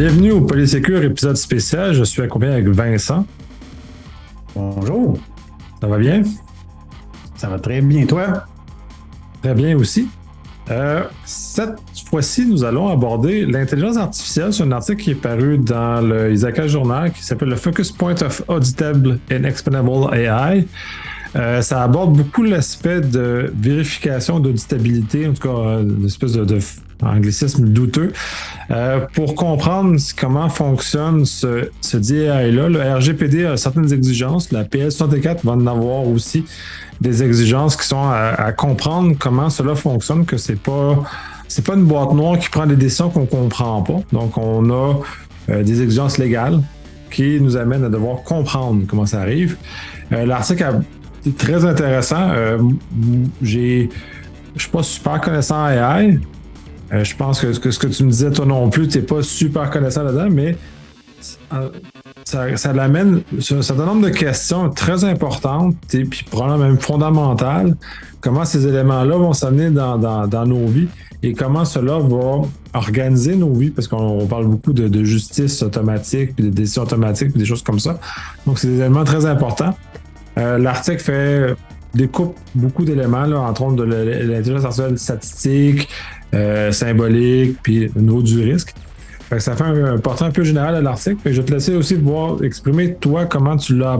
Bienvenue au Polysécure épisode spécial. Je suis accompagné avec Vincent. Bonjour. Ça va bien? Ça va très bien, toi? Très bien aussi. Euh, cette fois-ci, nous allons aborder l'intelligence artificielle sur un article qui est paru dans le Isaka Journal qui s'appelle le Focus Point of Auditable and Explainable AI. Euh, ça aborde beaucoup l'aspect de vérification d'auditabilité, en tout cas une espèce de, anglicisme douteux, euh, pour comprendre comment fonctionne ce, ce DAI-là. Le RGPD a certaines exigences, la PS64 va en avoir aussi des exigences qui sont à, comprendre comment cela fonctionne, que c'est pas pas une boîte noire qui prend des décisions qu'on comprend pas. Donc on a euh, des exigences légales qui nous amènent à devoir comprendre comment ça arrive. L'article a c'est très intéressant. Euh, j'ai, je suis pas super connaissant en AI. Euh, je pense que, ce que tu me disais, toi non plus, tu n'es pas super connaissant là-dedans, mais ça, l'amène sur un certain nombre de questions très importantes, et puis probablement même fondamentales. Comment ces éléments-là vont s'amener dans, dans, nos vies et comment cela va organiser nos vies, parce qu'on parle beaucoup de, de, justice automatique, puis de décisions automatiques, puis des choses comme ça. Donc, c'est des éléments très importants. Euh, l'article fait découpe beaucoup d'éléments, entre autres de l'intelligence artificielle statistique, euh, symbolique, puis au niveau du risque. ça fait un, portrait un peu général à l'article. Je vais te laisser aussi voir exprimer toi comment tu l'as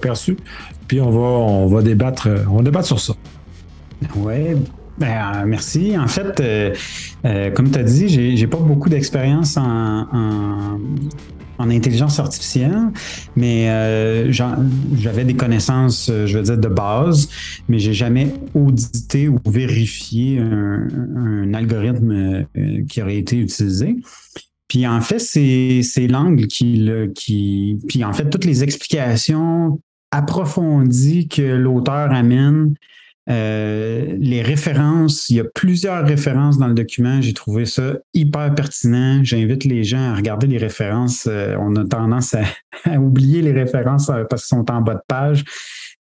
perçu. Puis on va on va débattre on sur ça. Oui, ben, merci. En fait, euh, comme tu as dit, j'ai pas beaucoup d'expérience en, en intelligence artificielle, mais euh, j'avais des connaissances, euh, je veux dire, de base, mais j'ai jamais audité ou vérifié un, algorithme euh, qui aurait été utilisé. Puis en fait, c'est l'angle qui, qui. Puis en fait, toutes les explications approfondies que l'auteur amène euh, les références, il y a plusieurs références dans le document. J'ai trouvé ça hyper pertinent. J'invite les gens à regarder les références. Euh, on a tendance à, oublier les références euh, parce qu'elles sont en bas de page.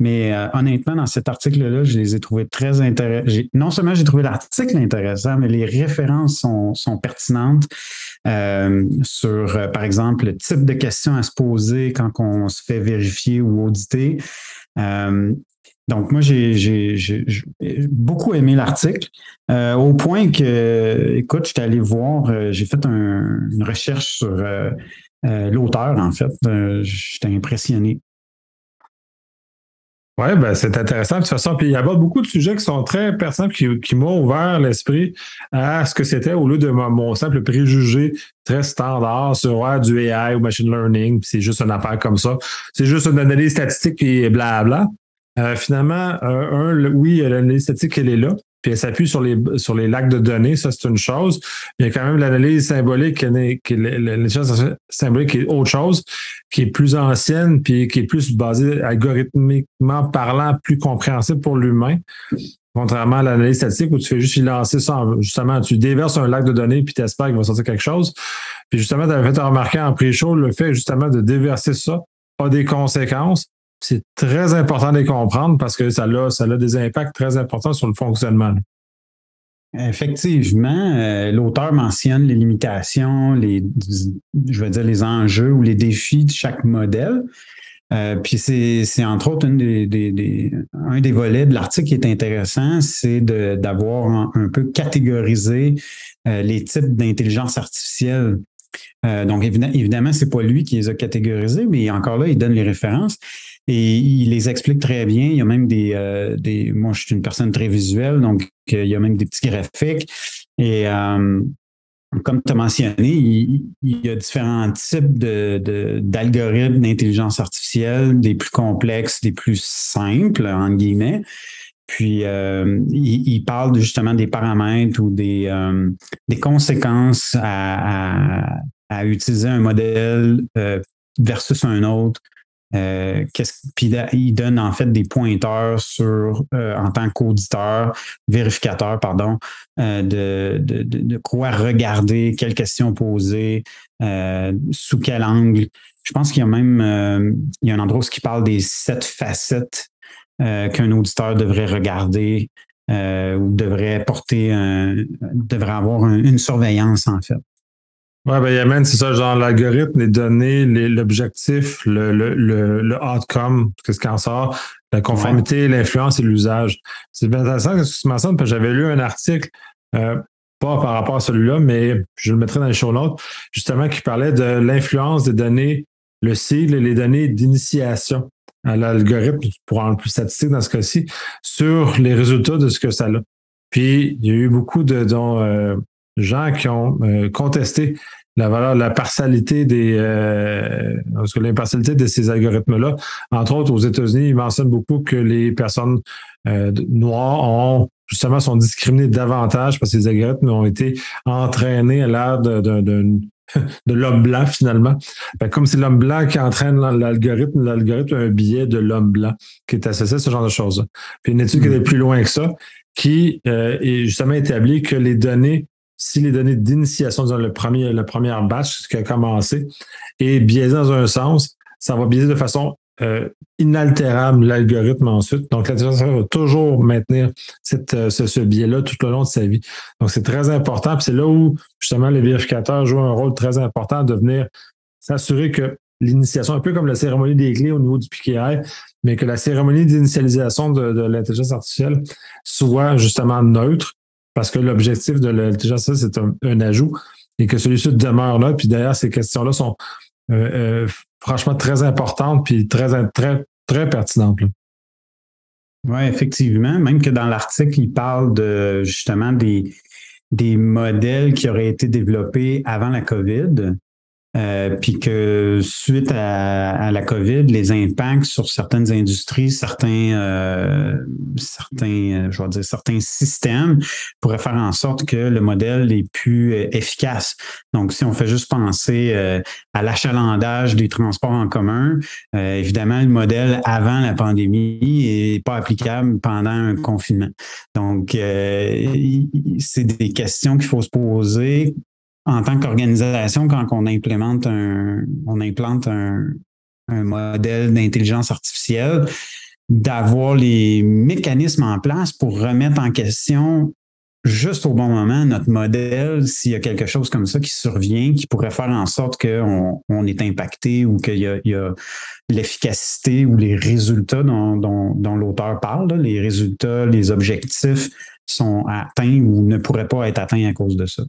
Mais honnêtement, dans cet article-là, je les ai trouvés très intéressants. Non seulement j'ai trouvé l'article intéressant, mais les références sont, sont pertinentes sur, par exemple, le type de questions à se poser quand on se fait vérifier ou auditer. Donc, moi, j'ai beaucoup aimé l'article, euh, au point que, écoute, j'étais allé voir, euh, j'ai fait une recherche sur euh, l'auteur, en fait. j'étais impressionné. Oui, ben, c'est intéressant de toute façon. Puis il y a beaucoup de sujets qui sont très pertinents qui, qui m'ont ouvert l'esprit à ce que c'était au lieu de mon, simple préjugé très standard sur du AI ou machine learning, puis c'est juste une affaire comme ça. C'est juste une analyse statistique et blabla. Euh, finalement, euh, un, oui, l'analyse statistique, elle est là, puis elle s'appuie sur les, sur les lacs de données, ça c'est une chose. Il y a quand même l'analyse symbolique, l'analyse symbolique est autre chose, qui est plus ancienne, puis qui est plus basée algorithmiquement parlant, plus compréhensible pour l'humain. Contrairement à l'analyse statistique où tu fais juste lancer ça, justement, tu déverses un lac de données puis tu espères qu'il va sortir quelque chose. Puis justement, tu avais fait remarquer en pré-show le fait justement de déverser ça a des conséquences c'est très important de les comprendre parce que ça a, ça a des impacts très importants sur le fonctionnement. Effectivement, euh, l'auteur mentionne les limitations, les, je veux dire, les enjeux ou les défis de chaque modèle. Euh, puis c'est entre autres des, un des volets de l'article qui est intéressant, c'est d'avoir un, peu catégorisé euh, les types d'intelligence artificielle. donc évidemment, évidemment, c'est pas lui qui les a catégorisés, mais encore là, il donne les références. Et il les explique très bien. Il y a même des, euh, des moi, je suis une personne très visuelle, donc euh, il y a même des petits graphiques. Et euh, comme tu as mentionné, il, y a différents types de, d'algorithmes d'intelligence artificielle, des plus complexes, des plus simples, entre guillemets. Puis, il, parle justement des paramètres ou des, des conséquences à, utiliser un modèle versus un autre euh, puis il donne en fait des pointeurs sur, euh, en tant qu'auditeur, vérificateur, pardon, euh, de, de, de, quoi regarder, quelles questions poser, sous quel angle. Je pense qu'il y a même il y a un endroit où il parle des sept facettes qu'un auditeur devrait regarder ou devrait porter, devrait avoir une surveillance en fait. Oui, ben, Yamen, c'est ça, genre l'algorithme, les données, l'objectif, le, le, le, le, outcome, qu'est-ce qui en sort, la conformité, l'influence et l'usage. C'est bien intéressant que tu mentionnes, parce que j'avais lu un article, euh, pas par rapport à celui-là, mais je le mettrai dans les show notes, justement, qui parlait de l'influence des données, le cible et les données d'initiation à l'algorithme, pour en plus statistique dans ce cas-ci, sur les résultats de ce que ça a. Puis, il y a eu beaucoup de, euh, gens qui ont euh, contesté la valeur, la partialité des, euh, l'impartialité de ces algorithmes-là. Entre autres, aux États-Unis, ils mentionnent beaucoup que les personnes euh, noires ont justement sont discriminées davantage parce que ces algorithmes ont été entraînés à l'ère de, de, l'homme blanc finalement. comme c'est l'homme blanc qui entraîne l'algorithme, l'algorithme a un billet de l'homme blanc qui est associé à ce genre de choses. Puis une étude qui est mm. plus loin que ça, qui euh, est justement établi que les données si les données d'initiation dans le premier, le premier batch, qui a commencé, est biaisé dans un sens, ça va biaiser de façon euh, inaltérable l'algorithme ensuite. Donc, l'intelligence va toujours maintenir cette, euh, ce, biais-là tout au long de sa vie. Donc, c'est très important. Puis c'est là où, justement, les vérificateurs jouent un rôle très important de venir s'assurer que l'initiation, un peu comme la cérémonie des clés au niveau du PKI, mais que la cérémonie d'initialisation de l'intelligence artificielle soit justement neutre, parce que l'objectif de l'intelligence c'est un, ajout et que celui-ci demeure là. Puis d'ailleurs, ces questions-là sont euh, euh, franchement très importantes puis très, très, très pertinentes. Oui, effectivement. Même que dans l'article, il parle de justement des, des modèles qui auraient été développés avant la COVID euh, puis que suite à, la COVID, les impacts sur certaines industries, certains, euh, certains, euh, je vais dire certains systèmes pourraient faire en sorte que le modèle est plus efficace. Donc, si on fait juste penser à l'achalandage des transports en commun, évidemment, le modèle avant la pandémie est pas applicable pendant un confinement. Donc, c'est des questions qu'il faut se poser en tant qu'organisation, quand on implémente un, on implante un, modèle d'intelligence artificielle, d'avoir les mécanismes en place pour remettre en question juste au bon moment notre modèle s'il y a quelque chose comme ça qui survient, qui pourrait faire en sorte qu'on on est impacté ou qu'il y a, l'efficacité ou les résultats dont, dont l'auteur parle, les résultats, les objectifs sont atteints ou ne pourraient pas être atteints à cause de ça.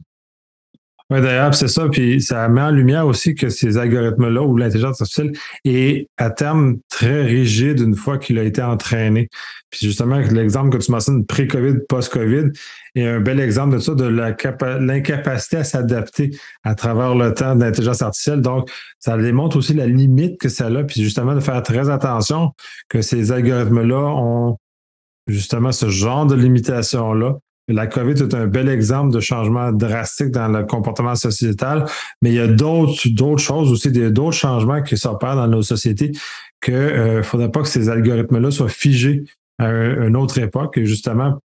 Oui, d'ailleurs, c'est ça. Puis ça met en lumière aussi que ces algorithmes-là ou l'intelligence artificielle est à terme très rigide une fois qu'il a été entraîné. Puis justement, l'exemple que tu mentionnes, pré-COVID, post-COVID, est un bel exemple de ça, de l'incapacité à s'adapter à travers le temps de l'intelligence artificielle. Donc, ça démontre aussi la limite que ça a, puis justement de faire très attention que ces algorithmes-là ont justement ce genre de limitation-là la COVID est un bel exemple de changement drastique dans le comportement sociétal, mais il y a d'autres, d'autres choses aussi, d'autres changements qui s'opèrent dans nos sociétés qu'il ne euh, faudrait pas que ces algorithmes-là soient figés à une autre époque, justement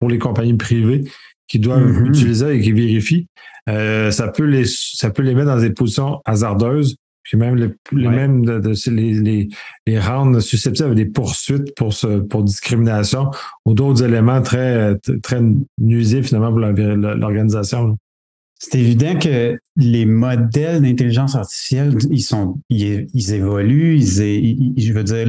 pour les compagnies privées qui doivent mm-hmm. utiliser et qui vérifient. Euh, ça, peut les, ça peut les mettre dans des positions hasardeuses puis même les, mêmes de, les, les, les, rendre susceptibles à des poursuites pour ce, pour discrimination ou d'autres éléments très, très nuisibles finalement pour l'organisation. C'est évident que les modèles d'intelligence artificielle, ils sont, ils, évoluent, ils, je veux dire,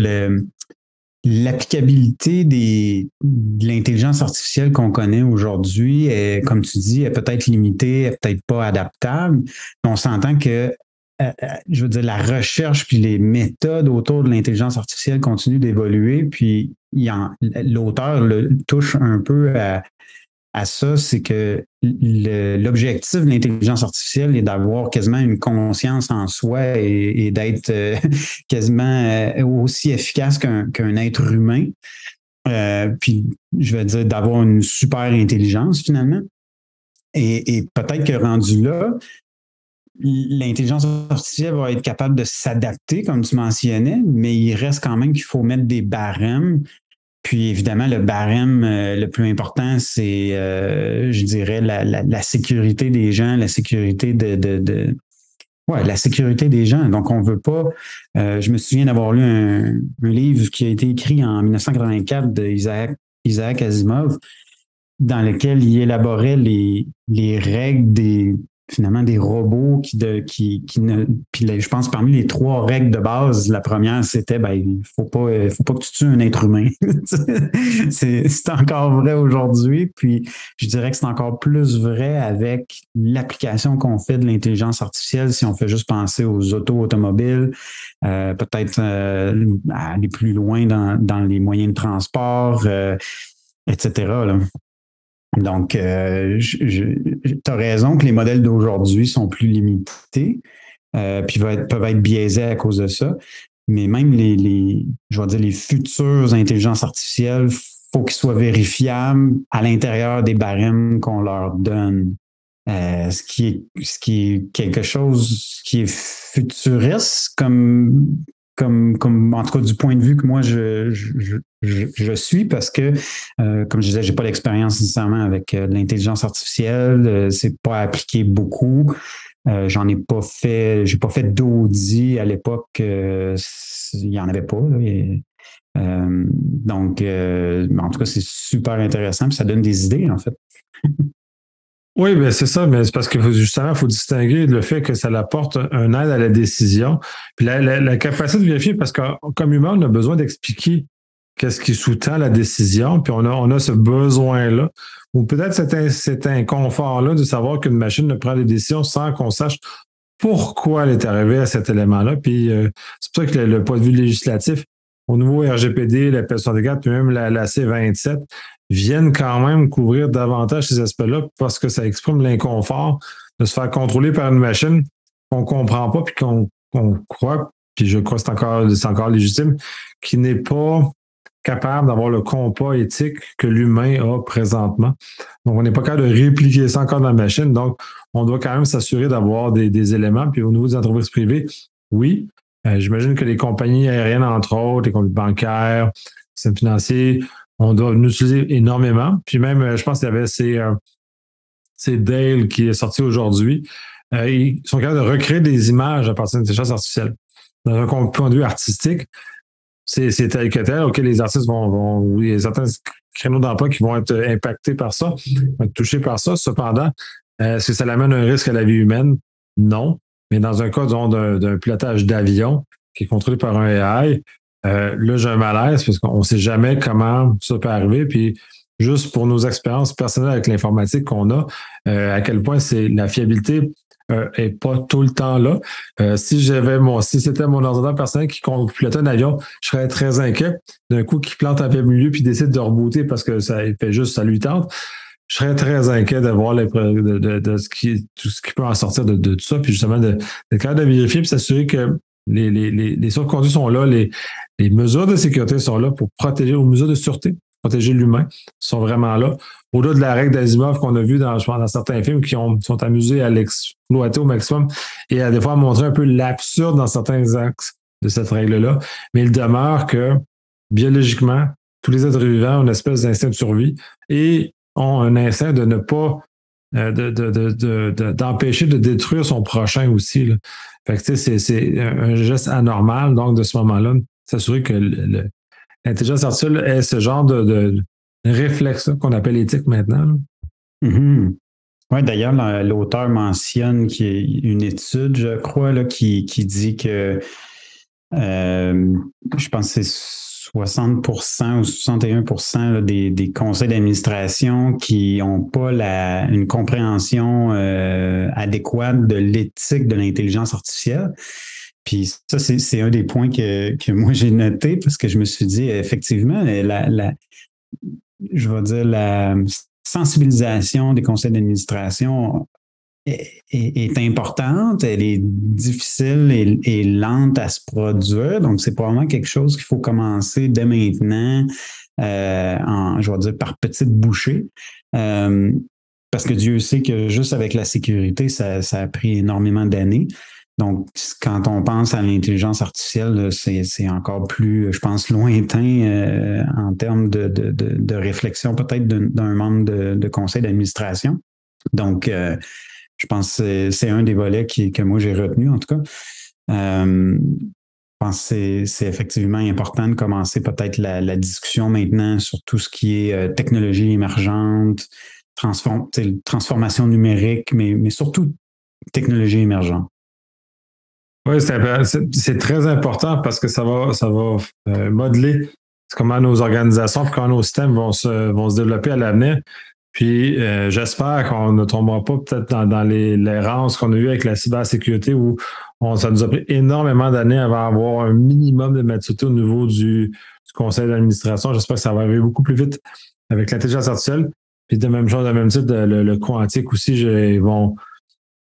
l'applicabilité des, de l'intelligence artificielle qu'on connaît aujourd'hui est, comme tu dis, est peut-être limitée, est peut-être pas adaptable. On s'entend que euh, euh, je veux dire, la recherche puis les méthodes autour de l'intelligence artificielle continuent d'évoluer. Puis l'auteur touche un peu à, ça, c'est que l'objectif de l'intelligence artificielle est d'avoir quasiment une conscience en soi et, d'être euh, quasiment aussi efficace qu'un être humain. puis, je vais dire, d'avoir une super intelligence finalement. Et peut-être que rendu là, l'intelligence artificielle va être capable de s'adapter, comme tu mentionnais, mais il reste quand même qu'il faut mettre des barèmes. Puis évidemment, le barème euh, le plus important, c'est, euh, je dirais, la, sécurité des gens, la sécurité de, la sécurité des gens. Donc, on veut pas. Euh, je me souviens d'avoir lu un, livre qui a été écrit en 1984 de Isaac Asimov, dans lequel il élaborait les, les règles des, finalement des robots qui, de, qui, qui ne. Puis je pense parmi les trois règles de base, la première, c'était ben, il faut pas, faut pas que tu tues un être humain. c'est encore vrai aujourd'hui. Puis je dirais que c'est encore plus vrai avec l'application qu'on fait de l'intelligence artificielle si on fait juste penser aux autos automobiles, euh, peut-être euh, aller plus loin dans, dans, les moyens de transport, euh, etc. Là. Donc, euh, tu as raison que les modèles d'aujourd'hui sont plus limités, euh, puis peuvent être, biaisés à cause de ça. Mais même les, les je vais dire, les futures intelligences artificielles, faut qu'ils soient vérifiables à l'intérieur des barèmes qu'on leur donne. Euh, ce, qui est, ce qui est quelque chose qui est futuriste comme comme, comme en tout cas du point de vue que moi je, je, je, suis parce que, euh, comme je disais, j'ai pas d'expérience nécessairement avec euh, l'intelligence artificielle. Euh, c'est pas appliqué beaucoup. J'en ai pas fait, j'ai pas fait d'audit à l'époque. il y en avait pas. donc, en tout cas, c'est super intéressant. Puis ça donne des idées, en fait. Oui, ben c'est ça, mais c'est parce que justement, il faut distinguer le fait que ça apporte un aide à la décision, puis la, capacité de vérifier, parce que comme humain, on a besoin d'expliquer qu'est-ce qui sous-tend la décision, puis on a, on a ce besoin-là, ou peut-être cet, inconfort-là de savoir qu'une machine ne prend des décisions sans qu'on sache pourquoi elle est arrivée à cet élément-là. Puis euh, c'est pour ça que le, point de vue législatif, au nouveau RGPD, la PS64, puis même la, la C27, viennent quand même couvrir davantage ces aspects-là parce que ça exprime l'inconfort de se faire contrôler par une machine qu'on ne comprend pas puis qu'on croit, puis je crois que c'est encore, encore légitime, qui n'est pas capable d'avoir le compas éthique que l'humain a présentement. Donc, on n'est pas capable de répliquer ça encore dans la machine. Donc, on doit quand même s'assurer d'avoir des, éléments. Puis au niveau des entreprises privées, oui, euh, j'imagine que les compagnies aériennes, entre autres, les compagnies bancaires, systèmes financiers, on doit l'utiliser énormément. Puis même, euh, je pense qu'il y avait ces, euh, Dale qui est sorti aujourd'hui. Euh, ils sont capables de recréer des images à partir d'intelligence artificielle. Dans un point de vue artistique, c'est, tel que tel. OK, les artistes vont, vont il y a certains créneaux d'emploi qui vont être impactés par ça, vont être touchés par ça. Cependant, est-ce que ça amène un risque à la vie humaine? Non. Mais dans un cas, d'un pilotage d'avion qui est contrôlé par un AI, euh, là, j'ai un malaise parce qu'on ne sait jamais comment ça peut arriver. Puis, juste pour nos expériences personnelles avec l'informatique qu'on a, euh, à quel point c'est la fiabilité euh, est pas tout le temps là. si j'avais mon, si c'était mon ordinateur personnel qui pilotait un avion, je serais très inquiet. D'un coup, qui plante un peu milieu puis décide de rebooter parce que ça fait juste ça lui tente. Je serais très inquiet de voir de, tout ce qui peut en sortir de, tout ça, puis justement de, de, de vérifier puis s'assurer que les, les, les, les sont là, les, mesures de sécurité sont là pour protéger, aux mesures de sûreté, protéger l'humain, sont vraiment là. Au-delà de la règle d'Asimov qu'on a vu dans, dans certains films qui ont, sont amusés à l'exploiter au maximum et à des fois montrer un peu l'absurde dans certains axes de cette règle-là. Mais il demeure que biologiquement, tous les êtres vivants ont une espèce d'instinct de survie et ont un instinct de ne pas d'empêcher de, détruire son prochain aussi. Fait que c'est un geste anormal, donc de ce moment-là, s'assurer que l'intelligence artificielle ait ce genre de, réflexe qu'on appelle éthique maintenant. Mm-hmm. Oui, d'ailleurs, l'auteur mentionne qu'il y a une étude, je crois, qui, qui dit que euh, je pense que c'est 60% ou 61% des, des, conseils d'administration qui n'ont pas la, une compréhension euh, adéquate de l'éthique de l'intelligence artificielle. Puis ça, c'est un des points que, que moi j'ai noté parce que je me suis dit, effectivement, la, je vais dire, la sensibilisation des conseils d'administration est, importante, elle est difficile et, lente à se produire. Donc, c'est probablement quelque chose qu'il faut commencer dès maintenant, euh, en, je vais dire, par petites bouchées. Euh, parce que Dieu sait que juste avec la sécurité, ça, a pris énormément d'années. Donc, quand on pense à l'intelligence artificielle, c'est encore plus, je pense, lointain euh, en termes de, de, de, réflexion peut-être d'un membre de, conseil d'administration. Donc, je pense que c'est un des volets que moi j'ai retenu, en tout cas. Euh, je pense que c'est effectivement important de commencer peut-être la, discussion maintenant sur tout ce qui est euh, technologie émergente, transformation numérique, mais, surtout technologies émergentes. Oui, c'est très important parce que ça va, ça va euh, modeler comment nos organisations comment nos systèmes vont se, vont se développer à l'avenir. Puis euh, j'espère qu'on ne tombera pas peut-être dans, dans l'errance qu'on a eu avec la cybersécurité où on, ça nous a pris énormément d'années avant d'avoir un minimum de maturité au niveau du, du conseil d'administration. J'espère que ça va arriver beaucoup plus vite avec l'intelligence artificielle. Puis de même chose, de même titre, le, le quantique aussi, ils vont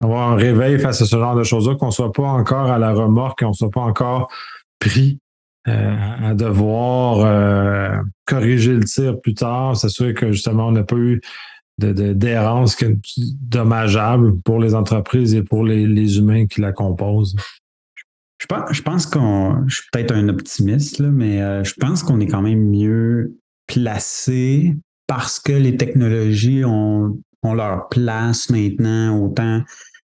avoir un réveil face à ce genre de choses-là, qu'on ne soit pas encore à la remorque, qu'on ne soit pas encore pris à devoir euh, corriger le tir plus tard, s'assurer que justement on n'a pas eu d'errance de, dommageable pour les entreprises et pour les, humains qui la composent. Je pense, je pense qu'on, je suis peut-être un optimiste, là, mais euh, je pense qu'on est quand même mieux placé parce que les technologies ont, leur place maintenant, autant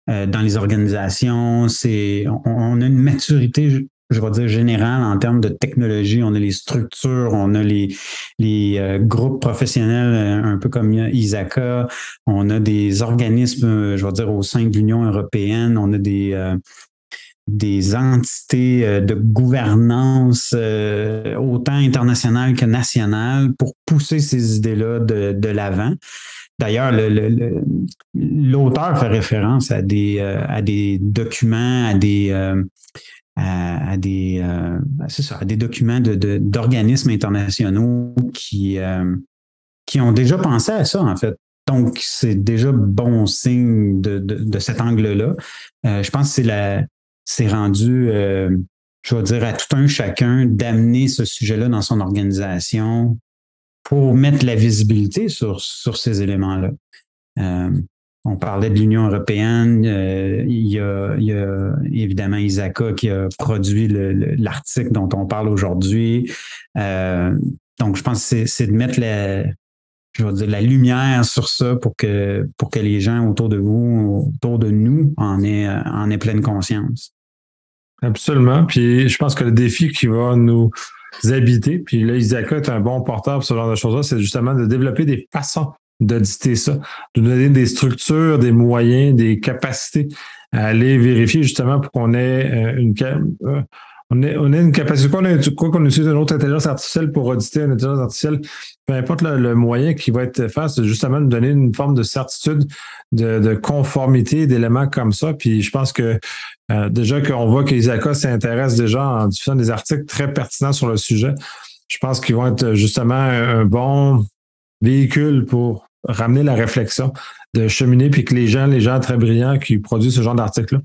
euh, dans les organisations. On, a une maturité, je, vais dire, générale en termes de technologie. On a les structures, on a les, les euh, groupes professionnels, euh, un peu comme ISACA. On a des organismes, je vais dire, au sein de l'Union européenne. On a des des entités de gouvernance autant internationales que nationales pour pousser ces idées-là de, de l'avant. D'ailleurs, l'auteur fait référence à des, euh, à des documents, à des, euh, à, des, euh, ça, à des documents d'organismes de, internationaux qui, qui ont déjà pensé à ça, en fait. Donc, c'est déjà bon signe de, de cet angle-là. je pense que c'est rendu, je vais dire, à tout un chacun d'amener ce sujet-là dans son organisation pour mettre la visibilité sur, sur ces éléments-là. On parlait de l'Union européenne. Euh, il, y a, évidemment Isaka qui a produit l'article dont on parle aujourd'hui. Euh, donc, je pense que c'est de mettre la, je dire, la lumière sur ça pour que, pour que les gens autour de vous, autour de nous, en aient, en pleine conscience. Absolument. Puis je pense que le défi qui va nous habiter, puis là, Isaka est un bon porteur pour ce genre de choses-là, c'est justement de développer des façons d'auditer ça, de donner des structures, des moyens, des capacités à aller vérifier justement pour qu'on ait euh, une euh, on a, on une capacité, quoi qu'on utilise une autre intelligence artificielle pour auditer une intelligence artificielle, peu importe le, moyen qui va être fait, c'est justement de donner une forme de certitude, de, conformité, d'éléments comme ça. Puis je pense que euh, déjà qu'on voit qu'Isaka s'intéresse déjà en diffusant des articles très pertinents sur le sujet, je pense qu'ils vont être justement un, bon véhicule pour ramener la réflexion, de cheminer, puis que les gens, les gens très brillants qui produisent ce genre d'articles-là,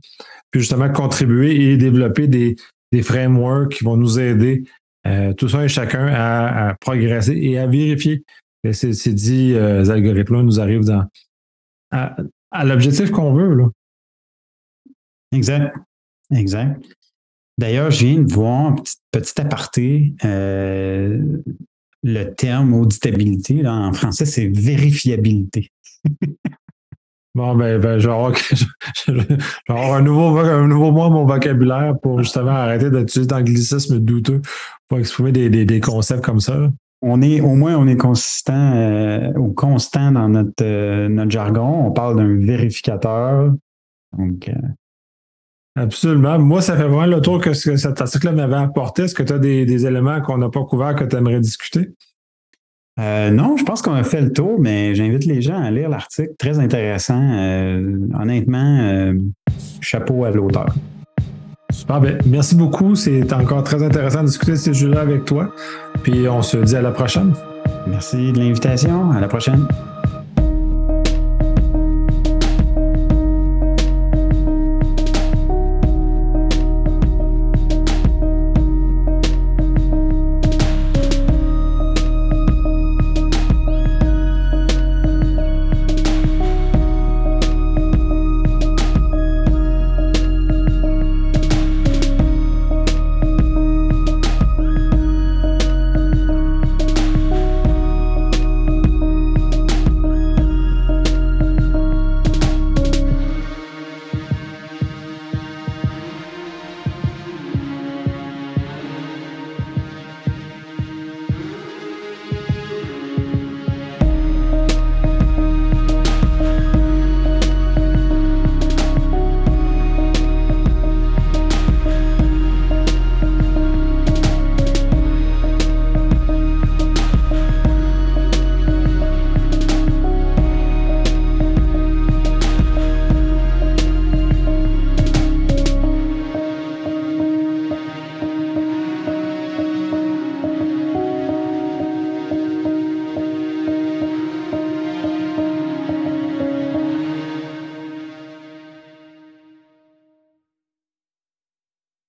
puis justement contribuer et développer des, frameworks qui vont nous aider, euh, tout ça et chacun, à, progresser et à vérifier que ces, ces dix euh, algorithmes-là nous arrivent à, l'objectif qu'on veut. Exact. Exact. D'ailleurs, je viens de voir un petit, aparté. Euh, le terme auditabilité, en français, c'est vérifiabilité. Bon, ben, ben je, vais avoir, un nouveau, un nouveau mot mon vocabulaire pour justement arrêter d'utiliser d'anglicisme douteux pour exprimer des, des, des, concepts comme ça. On est, au moins, on est consistant euh, ou constant dans notre, euh, notre jargon. On parle d'un vérificateur. Donc, euh, Absolument. Moi, ça fait vraiment le tour que, ce, que cet article m'avait apporté. Est-ce que tu as des, des éléments qu'on n'a pas couverts que tu aimerais discuter? Euh, non, je pense qu'on a fait le tour, mais j'invite les gens à lire l'article. Très intéressant. Euh, honnêtement, euh, chapeau à l'auteur. Super. Ben, merci beaucoup. C'est encore très intéressant de discuter de ces jeux-là avec toi. Puis on se dit à la prochaine. Merci de l'invitation. À la prochaine.